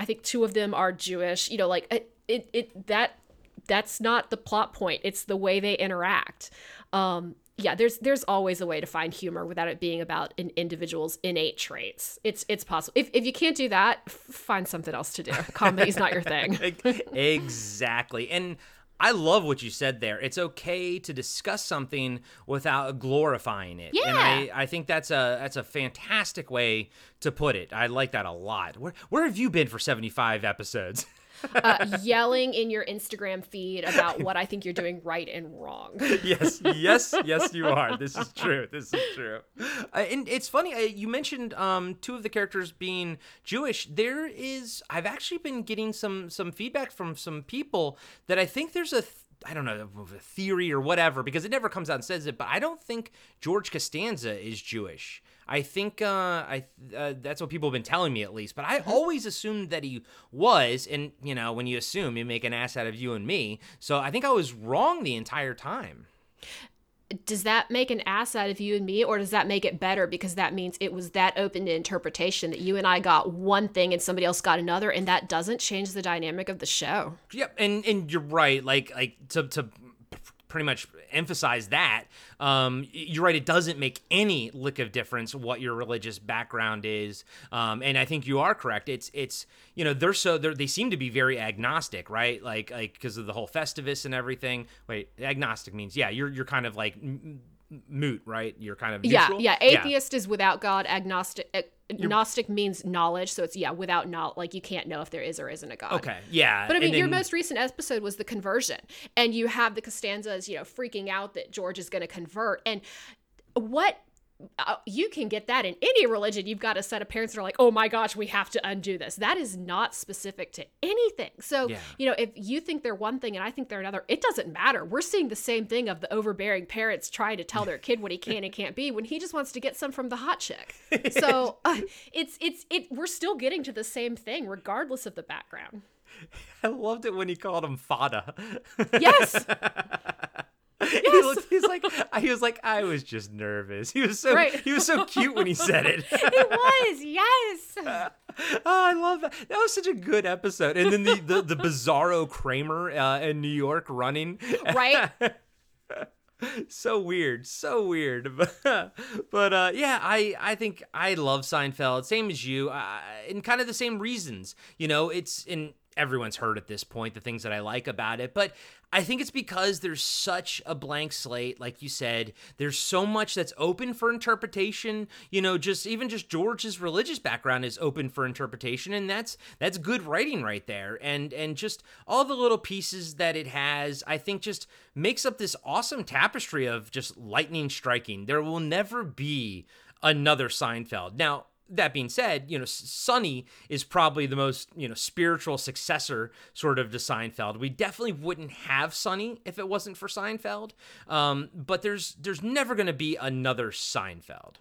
i think two of them are jewish you know like it it, it that that's not the plot point it's the way they interact um yeah there's there's always a way to find humor without it being about an individual's innate traits it's it's possible if, if you can't do that f- find something else to do comedy's not your thing exactly. And I love what you said there. It's okay to discuss something without glorifying it. And I, I think that's a that's a fantastic way to put it. I like that a lot. Where where have you been for 75 episodes? uh, yelling in your instagram feed about what i think you're doing right and wrong yes, yes, yes, you are. This is true. This is true. Uh, and it's funny. Uh, you mentioned um, two of the characters being Jewish. There is. I've actually been getting some some feedback from some people that I think there's a. Th- I don't know a theory or whatever because it never comes out and says it, but I don't think George Costanza is Jewish. I think uh, I uh, that's what people have been telling me at least. But I always assumed that he was, and you know, when you assume, you make an ass out of you and me. So I think I was wrong the entire time. does that make an ass out of you and me or does that make it better because that means it was that open to interpretation that you and i got one thing and somebody else got another and that doesn't change the dynamic of the show Yep, and and you're right. Like like to to pretty much emphasize that. Um, you're right. It doesn't make any lick of difference what your religious background is. Um, and I think you are correct. It's it's you know they're so they're, they seem to be very agnostic, right? Like like because of the whole Festivus and everything. Wait, agnostic means yeah. You're you're kind of like. Moot, right? You're kind of Yeah, neutral? yeah. Atheist is without God. Agnostic. ag- Gnostic means knowledge, so it's yeah, without not like you can't know if there is or isn't a God. Okay, yeah. But I mean, your most recent episode was the conversion, and you have the Costanzas, you know, freaking out that George is going to convert. And what you can get that in any religion. You've got a set of parents that are like, "Oh my gosh, we have to undo this." That is not specific to anything. So, Yeah. you know, if you think they're one thing and I think they're another, it doesn't matter. We're seeing the same thing of the overbearing parents trying to tell their kid what he can and can't be when he just wants to get some from the hot chick. So, uh, it's it's it. We're still getting to the same thing regardless of the background. I loved it when he called him Fada. Yes. he looked, he's like, he was like, I was just nervous. He was so, Right. he was so cute when he said it. It was, yes. oh, I love that. That was such a good episode. And then the the, the bizarro Kramer uh, in New York running. Right? so weird, so weird. but uh, yeah, I I think I love Seinfeld, same as you, uh, in kind of the same reasons. You know, it's in everyone's heard at this point the things that I like about it, but I think it's because there's such a blank slate, like you said. There's so much that's open for interpretation. You know, just even just George's religious background is open for interpretation, and that's that's good writing right there. And and just all the little pieces that it has, I think, just makes up this awesome tapestry of just lightning striking. There will never be another Seinfeld. Now, that being said, you know, Sunny is probably the most, you know, spiritual successor sort of to Seinfeld. We definitely wouldn't have Sunny if it wasn't for Seinfeld. Um, but there's there's never going to be another Seinfeld.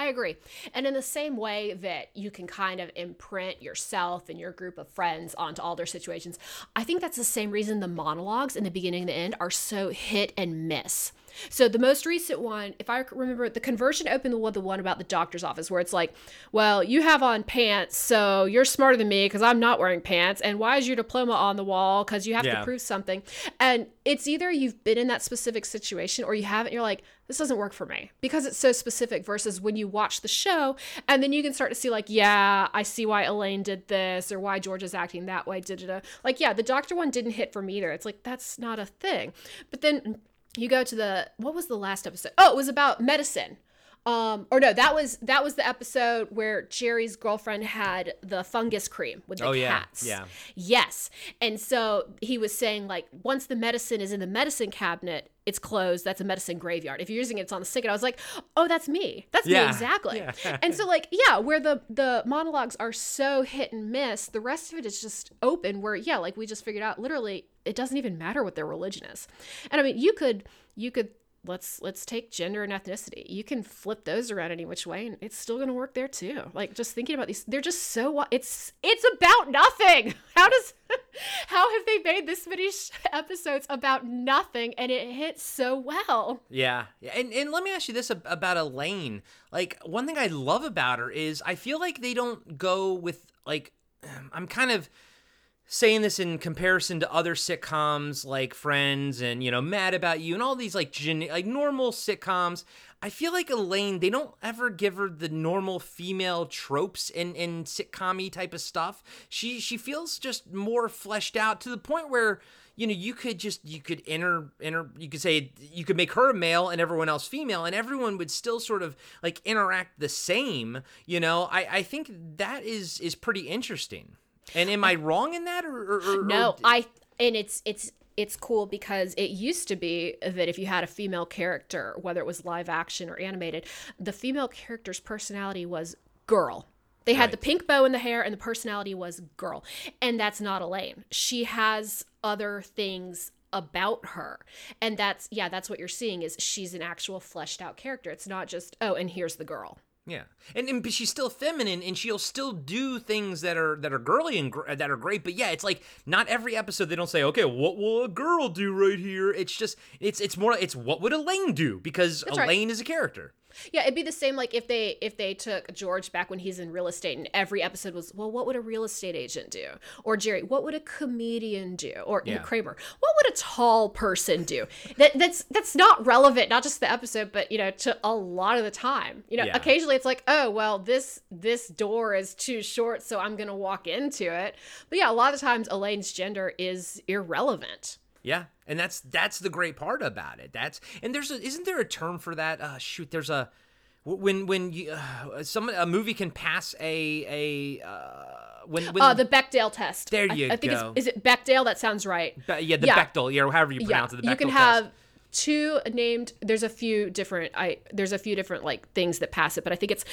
I agree. And in the same way that you can kind of imprint yourself and your group of friends onto all their situations, I think that's the same reason the monologues in the beginning and the end are so hit and miss. So the most recent one, if I remember, the conversion opened the one, the one about the doctor's office, where it's like, well, you have on pants, so you're smarter than me because I'm not wearing pants, and why is your diploma on the wall? Because you have Yeah. to prove something. And it's either you've been in that specific situation or you haven't. You're like, this doesn't work for me because it's so specific. Versus when you watch the show, and then you can start to see like, yeah, I see why Elaine did this or why George is acting that way. Da da da. Like, yeah, the doctor one didn't hit for me either. It's like that's not a thing. But then you go to the what was the last episode? Oh, it was about medicine. Um, or no, that was that was the episode where Jerry's girlfriend had the fungus cream with the Oh, yeah, cats. yeah. Yes. And so he was saying like once the medicine is in the medicine cabinet, it's closed. That's a medicine graveyard. If you're using it, it's on the sink. And I was like, oh, that's me. That's Yeah, me exactly. and so like, yeah, where the the monologues are so hit and miss, the rest of it is just open where, yeah, like we just figured out literally it doesn't even matter what their religion is. And I mean you could you could let's let's take gender and ethnicity you can flip those around any which way and it's still going to work there too like just thinking about these they're just so it's it's about nothing how does how have they made this many episodes about nothing and it hits so well Yeah. yeah. And and let me ask you this about Elaine. Like one thing I love about her is I feel like they don't go with like um, I'm kind of saying this in comparison to other sitcoms like Friends and you know Mad About You and all these like gen- like normal sitcoms. I feel like Elaine they don't ever give her the normal female tropes in in sitcom type of stuff. She she feels just more fleshed out to the point where you know you could just you could enter enter you could say you could make her a male and everyone else female and everyone would still sort of like interact the same you know i i think that is is pretty interesting and am i wrong in that or, or, or no or- i and it's it's it's cool because it used to be that if you had a female character whether it was live action or animated the female character's personality was girl. They had Right. the pink bow in the hair and the personality was girl. And that's not elaine. She has other things about her. And that's yeah that's what you're seeing is she's an actual fleshed out character. It's not just oh and here's the girl Yeah, and, and but she's still feminine, and she'll still do things that are that are girly and gr- that are great. But yeah, it's like not every episode they don't say, okay, what will a girl do right here? It's just it's it's more it's what would Elaine do because That's right. Elaine is a character. Yeah, it'd be the same like if they if they took George back when he's in real estate and every episode was, well, what would a real estate agent do? Or Jerry, what would a comedian do? Or Yeah. Kramer, what would a tall person do? That that's that's not relevant, not just the episode, but you know, to a lot of the time. You know, Yeah. occasionally it's like, oh well, this this door is too short, so I'm gonna walk into it. But yeah, a lot of times Elaine's gender is irrelevant. Yeah, and that's that's the great part about it. That's and there's a isn't there a term for that? Uh, shoot, there's a when when you uh, some a movie can pass a a uh, when when Uh, the Bechdel test. There I- you I, think go. it's is it Bechdel? That sounds right. Be- yeah the yeah. Bechdel yeah however you pronounce it the Bechdel you can test. have two named there's a few different i there's a few different like things that pass it but i think it's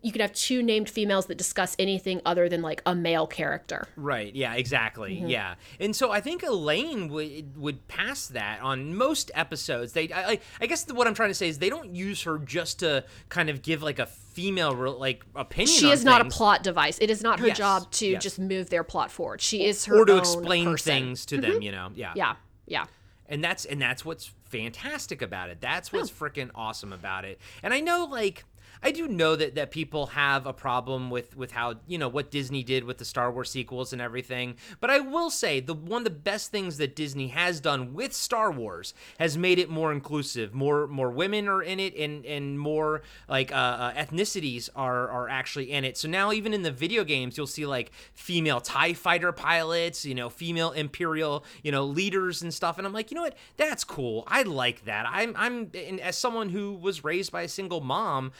you can have two named females that discuss anything other than like a male character Right. Yeah. Exactly. Mm-hmm. Yeah. And so I think Elaine would would pass that on most episodes. They, I, I- guess the, what I'm trying to say is they don't use her just to kind of give like a female like opinion. she is not a plot device it is not her Yes, job to yes. just move their plot forward she is her or to explain person. things to them. You know. Yeah. yeah yeah and that's and that's what's fantastic about it. That's what's freaking awesome about it. And i know like I do know that, that people have a problem with, with how you know what Disney did with the Star Wars sequels and everything, but I will say the one of the best things that Disney has done with Star Wars has made it more inclusive. More more women are in it, and and more like uh, uh, ethnicities are are actually in it. So now even in the video games, you'll see like female Tie fighter pilots, you know, female Imperial you know leaders and stuff, and I'm like, you know what, that's cool. I like that. I'm I'm as someone who was raised by a single mom.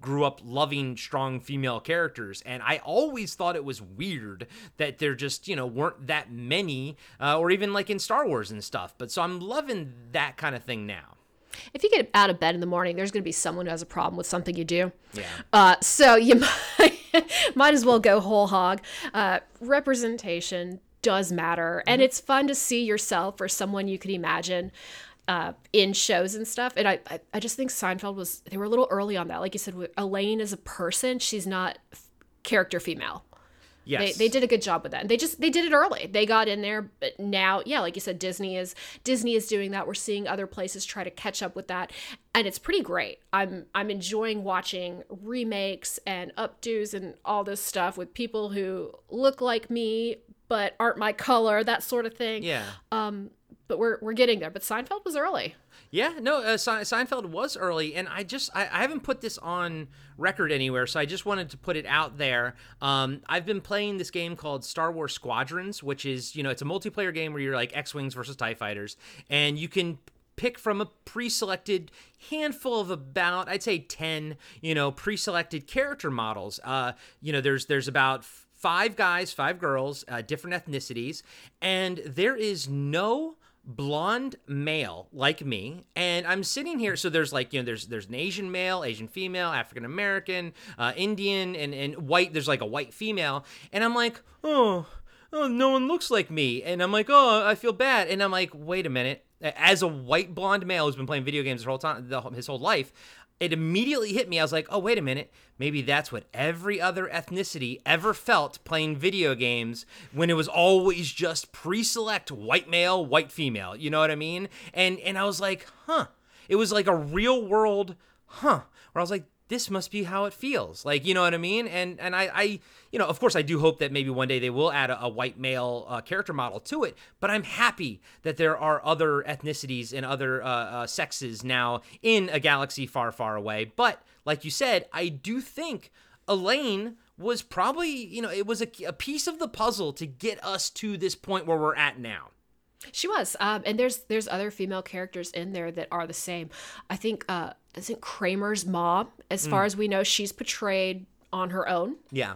Grew up loving strong female characters, and I always thought it was weird that there just, you know, weren't that many, uh, or even like in Star Wars and stuff. But so I'm loving that kind of thing now. if you get out of bed in the morning there's going to be someone who has a problem with something you do Yeah. Uh, so you might, might as well go whole hog. Uh, representation does matter, and it's fun to see yourself or someone you could imagine uh, in shows and stuff. And I, I, I just think Seinfeld was they were a little early on that. Like you said, Elaine is a person, she's not f- character female. Yes. They, they did a good job with that. And they just they did it early. They got in there, but now, yeah, like you said, Disney is Disney is doing that. We're seeing other places try to catch up with that, and it's pretty great. I'm I'm enjoying watching remakes and updos and all this stuff with people who look like me but aren't my color, that sort of thing. Yeah. But we're we're getting there. But Seinfeld was early. Yeah, no, uh, Se- Seinfeld was early, and I just I, I haven't put this on record anywhere, so I just wanted to put it out there. Um, I've been playing this game called Star Wars Squadrons, which is you know it's a multiplayer game where you're like X wings versus Tie fighters, and you can pick from a pre-selected handful of about I'd say 10 you know pre-selected character models uh you know there's there's about five guys five girls uh, different ethnicities and there is no blonde male like me and i'm sitting here so there's like you know there's there's an asian male asian female african american uh, indian and and white there's like a white female and i'm like oh oh no one looks like me and i'm like oh i feel bad and i'm like wait a minute as a white blonde male who's been playing video games his whole time the, his whole life it immediately hit me. I was like, oh, wait a minute. Maybe that's what every other ethnicity ever felt playing video games when it was always just pre select white male, white female. You know what I mean? And and I was like, huh. It was like a real world, huh. Where I was like, this must be how it feels. Like you know what i mean? And and i i you know of course i do hope that maybe one day they will add a, a white male uh, character model to it but i'm happy that there are other ethnicities and other uh, uh, sexes now in a galaxy far far away. But like you said i do think elaine was probably you know it was a, a piece of the puzzle to get us to this point where we're at now She was, um, and there's there's other female characters in there that are the same. I think uh, I think Kramer's mom, as far as we know, she's portrayed on her own. yeah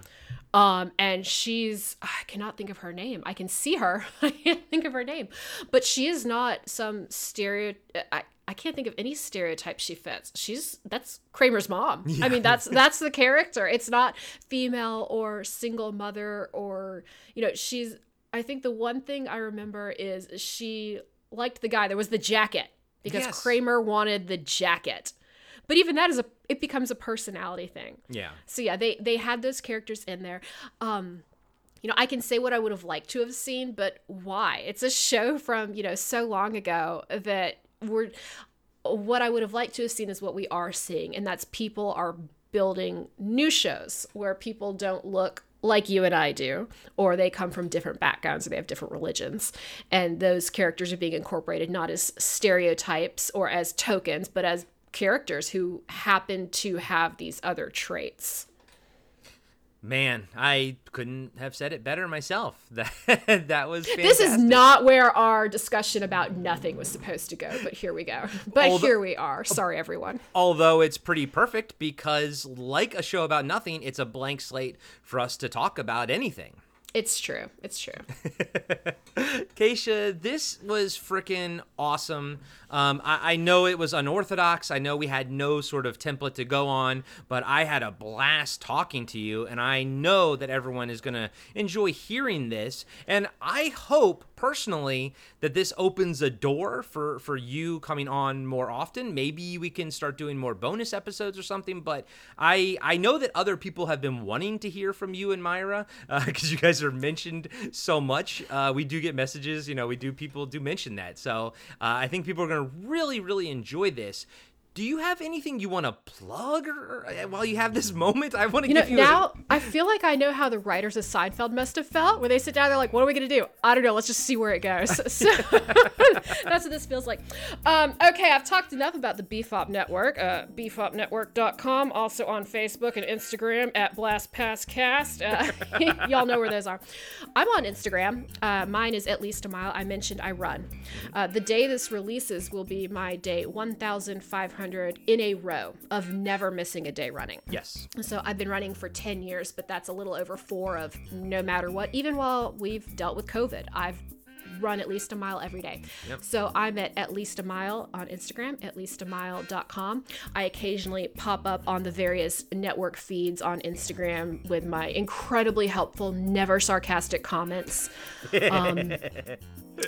Um, and she's I cannot think of her name. I can see her. I can't think of her name, but she is not some stereo. I, I can't think of any stereotype she fits. She's that's Kramer's mom. I mean, that's that's the character. It's not female or single mother or you know she's. I think the one thing I remember is she liked the guy. There was the jacket because Yes. Kramer wanted the jacket. But even that is a it becomes a personality thing. yeah So yeah, they they had those characters in there. Um you know, I can say what I would have liked to have seen, but why? It's a show from, you know, so long ago that we're what I would have liked to have seen is what we are seeing, and that's people are building new shows where people don't look like you and I do, or they come from different backgrounds or they have different religions. And those characters are being incorporated not as stereotypes or as tokens, but as characters who happen to have these other traits. Man, I couldn't have said it better myself. That that was fantastic. This is not where our discussion about nothing was supposed to go, but here we go. But Although- here we are. Sorry, everyone. Although it's pretty perfect because, like a show about nothing, it's a blank slate for us to talk about anything. It's true. It's true. Keisha, this was freaking awesome. Um, I, I know it was unorthodox. I know we had no sort of template to go on, but I had a blast talking to you, and I know that everyone is going to enjoy hearing this. And I hope personally that this opens a door for for you coming on more often. Maybe we can start doing more bonus episodes or something. But I I know that other people have been wanting to hear from you and Myra because you guys are mentioned so much. Uh, we do get messages. You know, we do people do mention that. So uh, I think people are going to really really enjoy this. Do you have anything you want to plug or, or- while you have this moment? I want to give You know, you now I feel like I know how the writers of Seinfeld must have felt when they sit down. They're like, "What are we gonna do? I don't know. Let's just see where it goes." So that's what this feels like. Um, okay, I've talked enough about the BFOP Network. Uh, BFOPNetwork.com, also on Facebook and Instagram at BlastPassCast. Uh, y'all know where those are. I'm on Instagram. Uh, mine is at least a mile. I mentioned I run. Uh, the day this releases will be my day 1,500 in a row of never missing a day running. yes. So I've been running for 10 years, but that's a little over four of no matter what. Even while we've dealt with COVID, I've run at least a mile every day. So I'm at at least a mile on Instagram, at least a mile.com. I occasionally pop up on the various network feeds on Instagram with my incredibly helpful, never sarcastic comments. Um,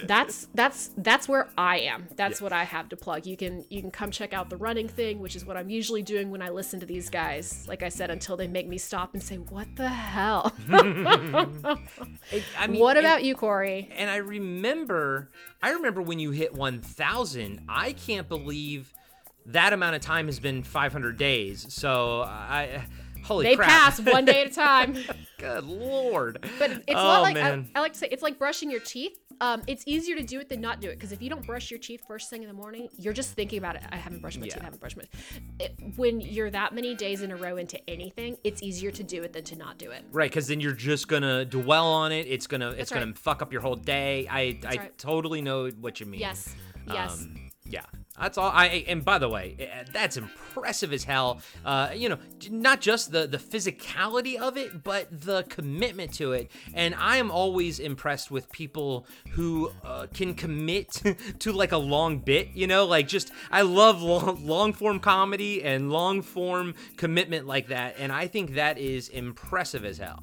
that's that's that's where I am. That's what I have to plug. You can you can come check out the running thing, which is what I'm usually doing when I listen to these guys. Like I said, until they make me stop and say, "What the hell?" I mean, what and- about you, Corey? And I remember, I remember when you hit 1,000. I can't believe that amount of time has been 500 days. So I, holy They crap! pass one day at a time. Good lord! But it's oh, not like I. I like to say it's like brushing your teeth. Um, it's easier to do it than not do it because if you don't brush your teeth first thing in the morning, you're just thinking about it. I haven't brushed my teeth. I haven't brushed my. It, when you're that many days in a row into anything, it's easier to do it than to not do it. Right, because then you're just gonna dwell on it. It's gonna it's That's gonna fuck up your whole day. I I right. totally know what you mean. Yes. Yes. Um, yeah, that's all. I and by the way, eh, that's impressive as hell. Uh, you know, not just the the physicality of it, but the commitment to it. And I am always impressed with people who uh, can commit to like a long bit. You know, like just I love long long form comedy and long form commitment like that. And I think that is impressive as hell.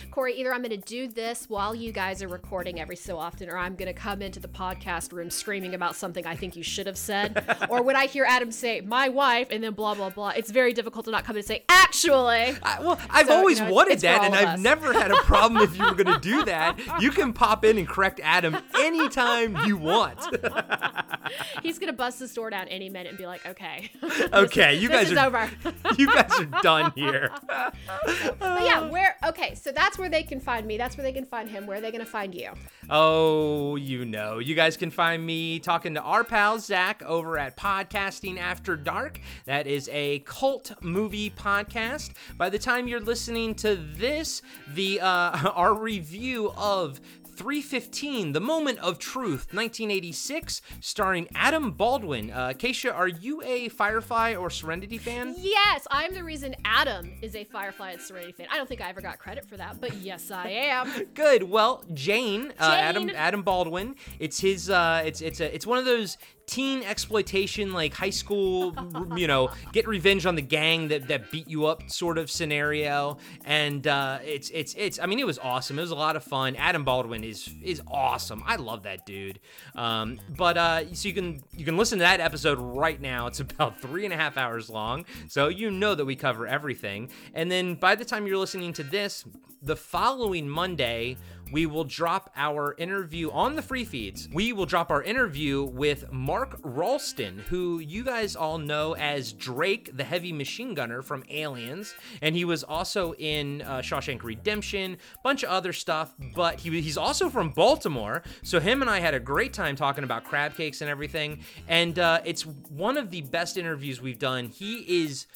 Mm-hmm. Corey, either I'm going to do this while you guys are recording every so often, or I'm going to come into the podcast room screaming about something I think you should have said. or when I hear Adam say, my wife, and then blah, blah, blah, it's very difficult to not come in and say, actually. I, well, I've So, you always know, wanted that, and I've us. never had a problem if you were going to do that. You can pop in and correct Adam anytime you want. He's going to bust this door down any minute and be like, okay. Okay, you guys are over. you guys are done here. but yeah, where, okay, so that's where they can find me. That's where they can find him. Where are they going to find you? Oh, you know, you guys can find me talking to our pal Zach over at Podcasting After Dark. That is a cult movie podcast. By the time you're listening to this, the uh, our review of 315, The Moment of Truth, 1986, starring Adam Baldwin. Uh, Keisha, are you a Firefly or Serenity fan? Yes, I'm the reason Adam is a Firefly and Serenity fan. I don't think I ever got credit for that, but yes, I am. Good. Well, Jayne, uh, Adam Adam Baldwin. It's his. Uh, it's it's a it's one of those teen exploitation, like high school, you know, get revenge on the gang that, that beat you up sort of scenario. And uh, it's it's it's. I mean, it was awesome. It was a lot of fun. Adam Baldwin is is awesome. I love that dude. Um, but uh, so you can you can listen to that episode right now. It's about three and a half hours long, so you know that we cover everything. And then by the time you're listening to this, the following Monday we will drop our interview on the free feeds. We will drop our interview with Mark Rolston, who you guys all know as Drake, the heavy machine gunner from Aliens, and he was also in uh, Shawshank Redemption, bunch of other stuff. But he, he's also from Baltimore, so him and I had a great time talking about crab cakes and everything. And uh, it's one of the best interviews we've done. He is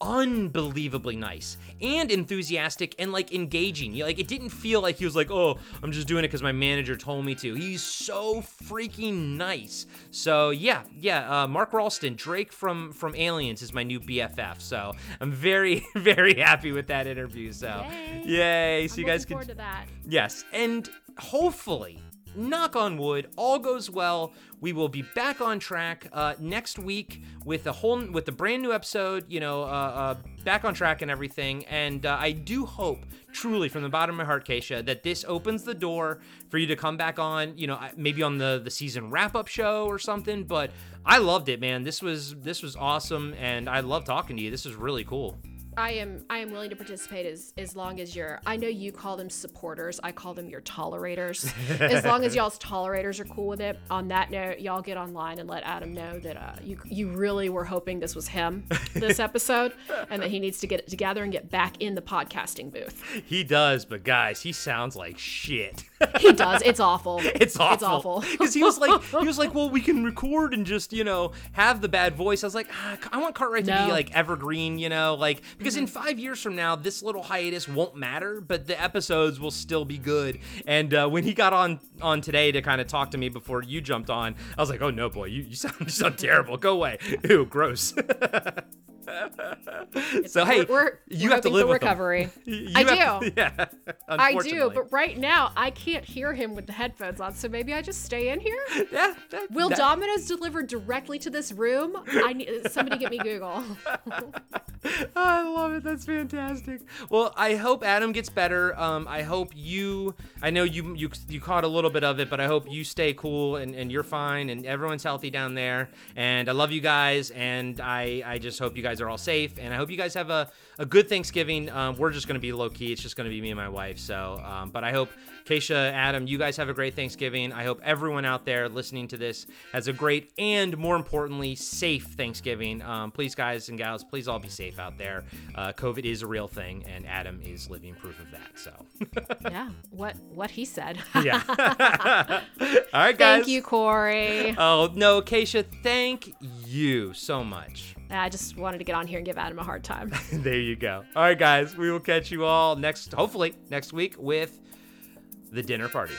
unbelievably nice and enthusiastic and like engaging. You- Like it didn't feel like he was like, "Oh, I'm just doing it because my manager told me to." He's so freaking nice. So yeah, yeah. Uh, Mark Rolston, Drake from from Aliens, is my new BFF. So I'm very very happy with that interview. So Yay. yay! So I'm you guys can forward to that. Yes, and hopefully, knock on wood, all goes well. We will be back on track uh, next week with a whole with a brand new episode. You know, uh, uh, back on track and everything. And uh, I do hope, truly, from the bottom of my heart, Keisha, that this opens the door for you to come back on. You know, maybe on the the season wrap up show or something. But I loved it, man. This was this was awesome, and I love talking to you. This is really cool. I am I am willing to participate as as long as you're I know you call them supporters, I call them your tolerators. as long as y'all's tolerators are cool with it. On that note, y'all get online and let Adam know that uh, you you really were hoping this was him this episode and that he needs to get it together and get back in the podcasting booth. He does, but guys, he sounds like shit. He does. It's awful. It's awful. It's awful. Because he was like, he was like, well, we can record and just, you know, have the bad voice. I was like, ah, I want Cartwright to be like evergreen, you know, like because in five years from now, this little hiatus won't matter, but the episodes will still be good. And uh, when he got on on today to kind of talk to me before you jumped on, I was like, oh no, boy, you, you sound you sound terrible. Go away. Ew, gross. so hey, We're, you we're have to live with recovery. I have- do. yeah, I do, but right now I can't hear him with the headphones on, so maybe I just stay in here. yeah, that- Will that- Domino's deliver directly to this room? I need somebody get me Google. I love it. That's fantastic. Well, I hope Adam gets better. Um, I hope you. I know you you you caught a little bit of it, but I hope you stay cool and, and you're fine and everyone's healthy down there. And I love you guys, and I I just hope you guys are all safe, and I hope you guys have a a good Thanksgiving. Um, we're just gonna be low key. It's just gonna be me and my wife. So, um, but I hope Keisha, Adam, you guys have a great Thanksgiving. I hope everyone out there listening to this has a great and more importantly, safe Thanksgiving. Um, please, guys and gals, please all be safe out there. Uh, COVID is a real thing, and Adam is living proof of that. So, yeah, what what he said. yeah. all right, guys. Thank you, Corey. Oh no, Keisha, thank you so much. I just wanted to get on here and give Adam a hard time. there you go. All right, guys, we will catch you all next, hopefully next week with the dinner party.